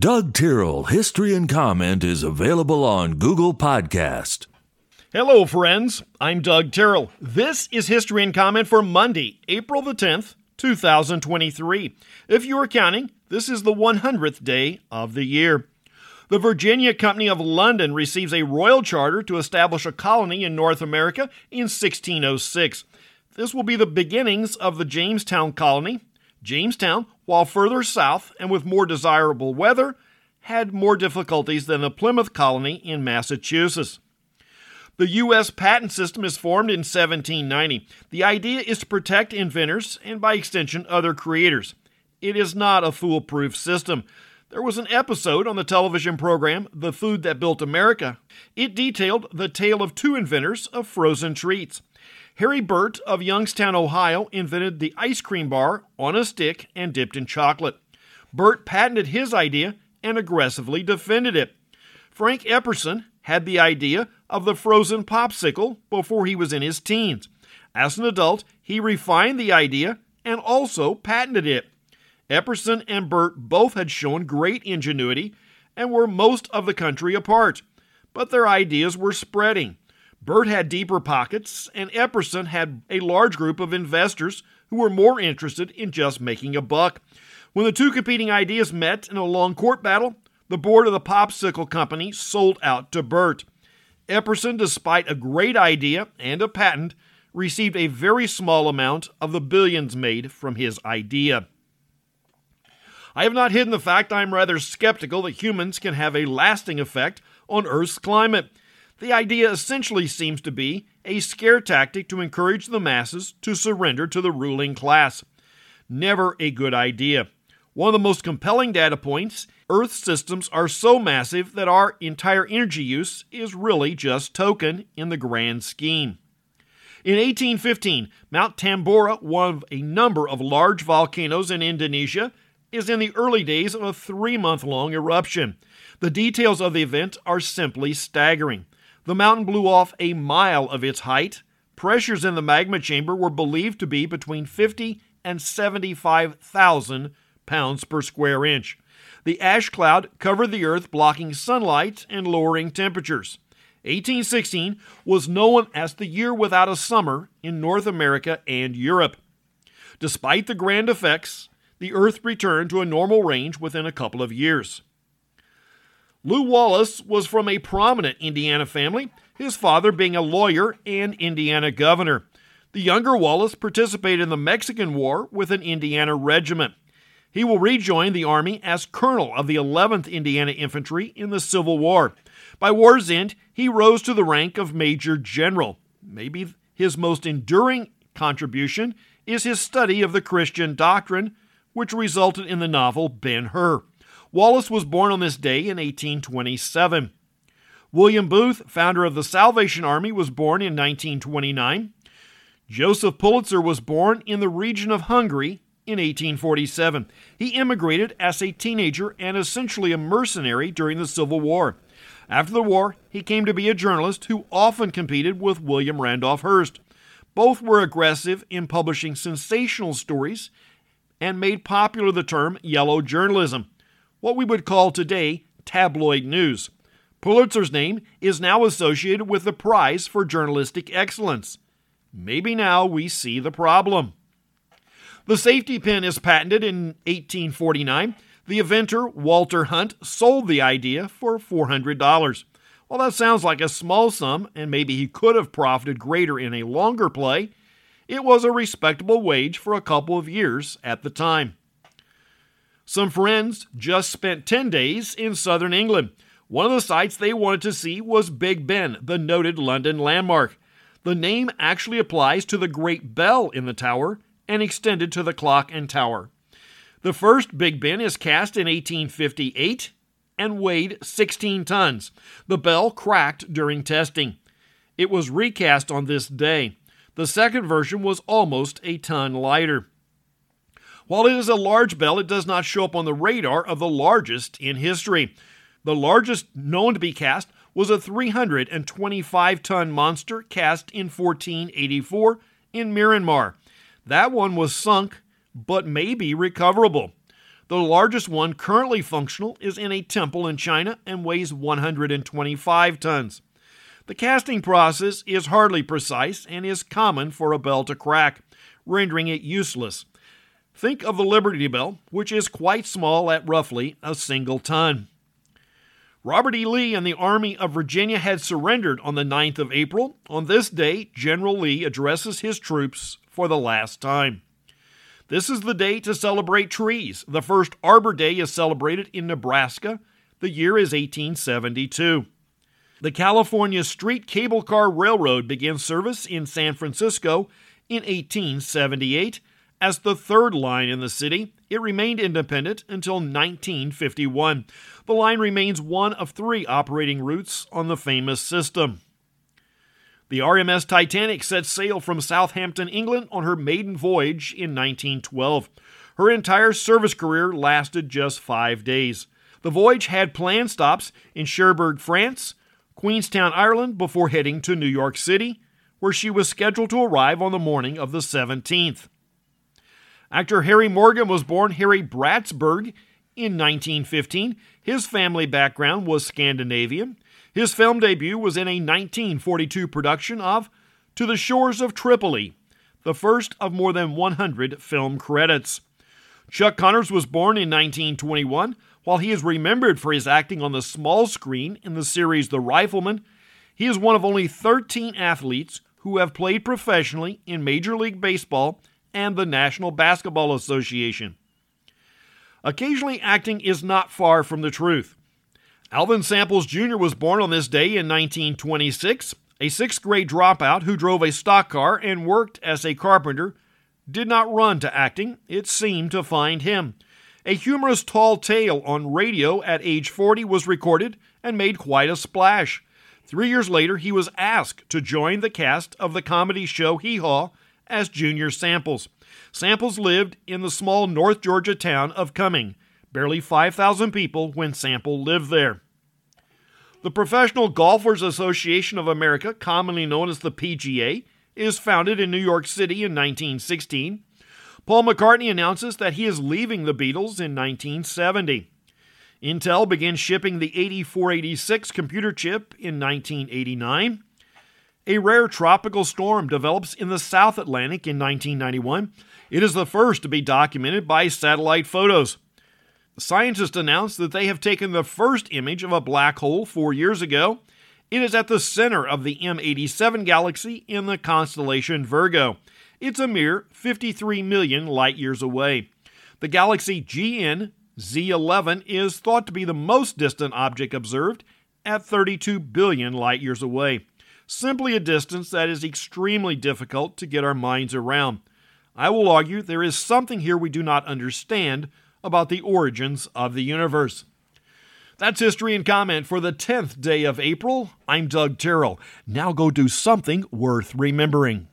Doug Tyrrell History and Comment is available on Google Podcast. Hello, friends. I'm Doug Tyrrell. This is History and Comment for Monday, April the 10th, 2023. If you are counting, this is the 100th day of the year. The Virginia Company of London receives a royal charter to establish a colony in North America in 1606. This will be the beginnings of the Jamestown colony. Jamestown, while further south and with more desirable weather, had more difficulties than the Plymouth colony in Massachusetts. The U.S. patent system is formed in 1790. The idea is to protect inventors and, by extension, other creators. It is not a foolproof system. There was an episode on the television program The Food That Built America. It detailed the tale of two inventors of frozen treats. Harry Burt of Youngstown, Ohio, invented the ice cream bar on a stick and dipped in chocolate. Burt patented his idea and aggressively defended it. Frank Epperson had the idea of the frozen popsicle before he was in his teens. As an adult, he refined the idea and also patented it. Epperson and Burt both had shown great ingenuity and were most of the country apart, but their ideas were spreading. Burt had deeper pockets, and Epperson had a large group of investors who were more interested in just making a buck. When the two competing ideas met in a long court battle, the board of the Popsicle Company sold out to Burt. Epperson, despite a great idea and a patent, received a very small amount of the billions made from his idea. I have not hidden the fact I am rather skeptical that humans can have a lasting effect on Earth's climate. The idea essentially seems to be a scare tactic to encourage the masses to surrender to the ruling class. Never a good idea. One of the most compelling data points Earth systems are so massive that our entire energy use is really just token in the grand scheme. In 1815, Mount Tambora, one of a number of large volcanoes in Indonesia, is in the early days of a three month long eruption. The details of the event are simply staggering. The mountain blew off a mile of its height. Pressures in the magma chamber were believed to be between 50 and 75,000 pounds per square inch. The ash cloud covered the earth, blocking sunlight and lowering temperatures. 1816 was known as the year without a summer in North America and Europe. Despite the grand effects, the Earth returned to a normal range within a couple of years. Lew Wallace was from a prominent Indiana family, his father being a lawyer and Indiana governor. The younger Wallace participated in the Mexican War with an Indiana regiment. He will rejoin the Army as colonel of the 11th Indiana Infantry in the Civil War. By war's end, he rose to the rank of Major General. Maybe his most enduring contribution is his study of the Christian doctrine, which resulted in the novel Ben Hur. Wallace was born on this day in 1827. William Booth, founder of the Salvation Army, was born in 1929. Joseph Pulitzer was born in the region of Hungary in 1847. He immigrated as a teenager and essentially a mercenary during the Civil War. After the war, he came to be a journalist who often competed with William Randolph Hearst. Both were aggressive in publishing sensational stories and made popular the term yellow journalism what we would call today tabloid news. Pulitzer's name is now associated with the Prize for Journalistic Excellence. Maybe now we see the problem. The safety pin is patented in 1849. The inventor, Walter Hunt, sold the idea for $400. While that sounds like a small sum, and maybe he could have profited greater in a longer play, it was a respectable wage for a couple of years at the time. Some friends just spent 10 days in southern England. One of the sights they wanted to see was Big Ben, the noted London landmark. The name actually applies to the great bell in the tower and extended to the clock and tower. The first Big Ben is cast in 1858 and weighed 16 tons. The bell cracked during testing. It was recast on this day. The second version was almost a ton lighter. While it is a large bell, it does not show up on the radar of the largest in history. The largest known to be cast was a 325 ton monster cast in 1484 in Myanmar. That one was sunk, but may be recoverable. The largest one currently functional is in a temple in China and weighs 125 tons. The casting process is hardly precise and is common for a bell to crack, rendering it useless. Think of the Liberty Bell, which is quite small at roughly a single ton. Robert E. Lee and the Army of Virginia had surrendered on the 9th of April. On this day, General Lee addresses his troops for the last time. This is the day to celebrate trees. The first Arbor Day is celebrated in Nebraska. The year is 1872. The California Street Cable Car Railroad begins service in San Francisco in 1878. As the third line in the city, it remained independent until 1951. The line remains one of three operating routes on the famous system. The RMS Titanic set sail from Southampton, England on her maiden voyage in 1912. Her entire service career lasted just five days. The voyage had planned stops in Cherbourg, France, Queenstown, Ireland, before heading to New York City, where she was scheduled to arrive on the morning of the 17th. Actor Harry Morgan was born Harry Bratsberg in 1915. His family background was Scandinavian. His film debut was in a 1942 production of To the Shores of Tripoli, the first of more than 100 film credits. Chuck Connors was born in 1921 while he is remembered for his acting on the small screen in the series The Rifleman, he is one of only 13 athletes who have played professionally in Major League Baseball and the National Basketball Association. Occasionally, acting is not far from the truth. Alvin Samples Jr. was born on this day in 1926. A sixth grade dropout who drove a stock car and worked as a carpenter did not run to acting, it seemed to find him. A humorous tall tale on radio at age 40 was recorded and made quite a splash. Three years later, he was asked to join the cast of the comedy show Hee Haw as Junior Samples. Samples lived in the small North Georgia town of Cumming, barely 5,000 people when Sample lived there. The Professional Golfers Association of America, commonly known as the PGA, is founded in New York City in 1916. Paul McCartney announces that he is leaving the Beatles in 1970. Intel begins shipping the 8486 computer chip in 1989. A rare tropical storm develops in the South Atlantic in 1991. It is the first to be documented by satellite photos. Scientists announced that they have taken the first image of a black hole four years ago. It is at the center of the M87 galaxy in the constellation Virgo. It's a mere 53 million light years away. The galaxy GN Z11 is thought to be the most distant object observed at 32 billion light years away. Simply a distance that is extremely difficult to get our minds around. I will argue there is something here we do not understand about the origins of the universe. That's history and comment for the 10th day of April. I'm Doug Terrell. Now go do something worth remembering.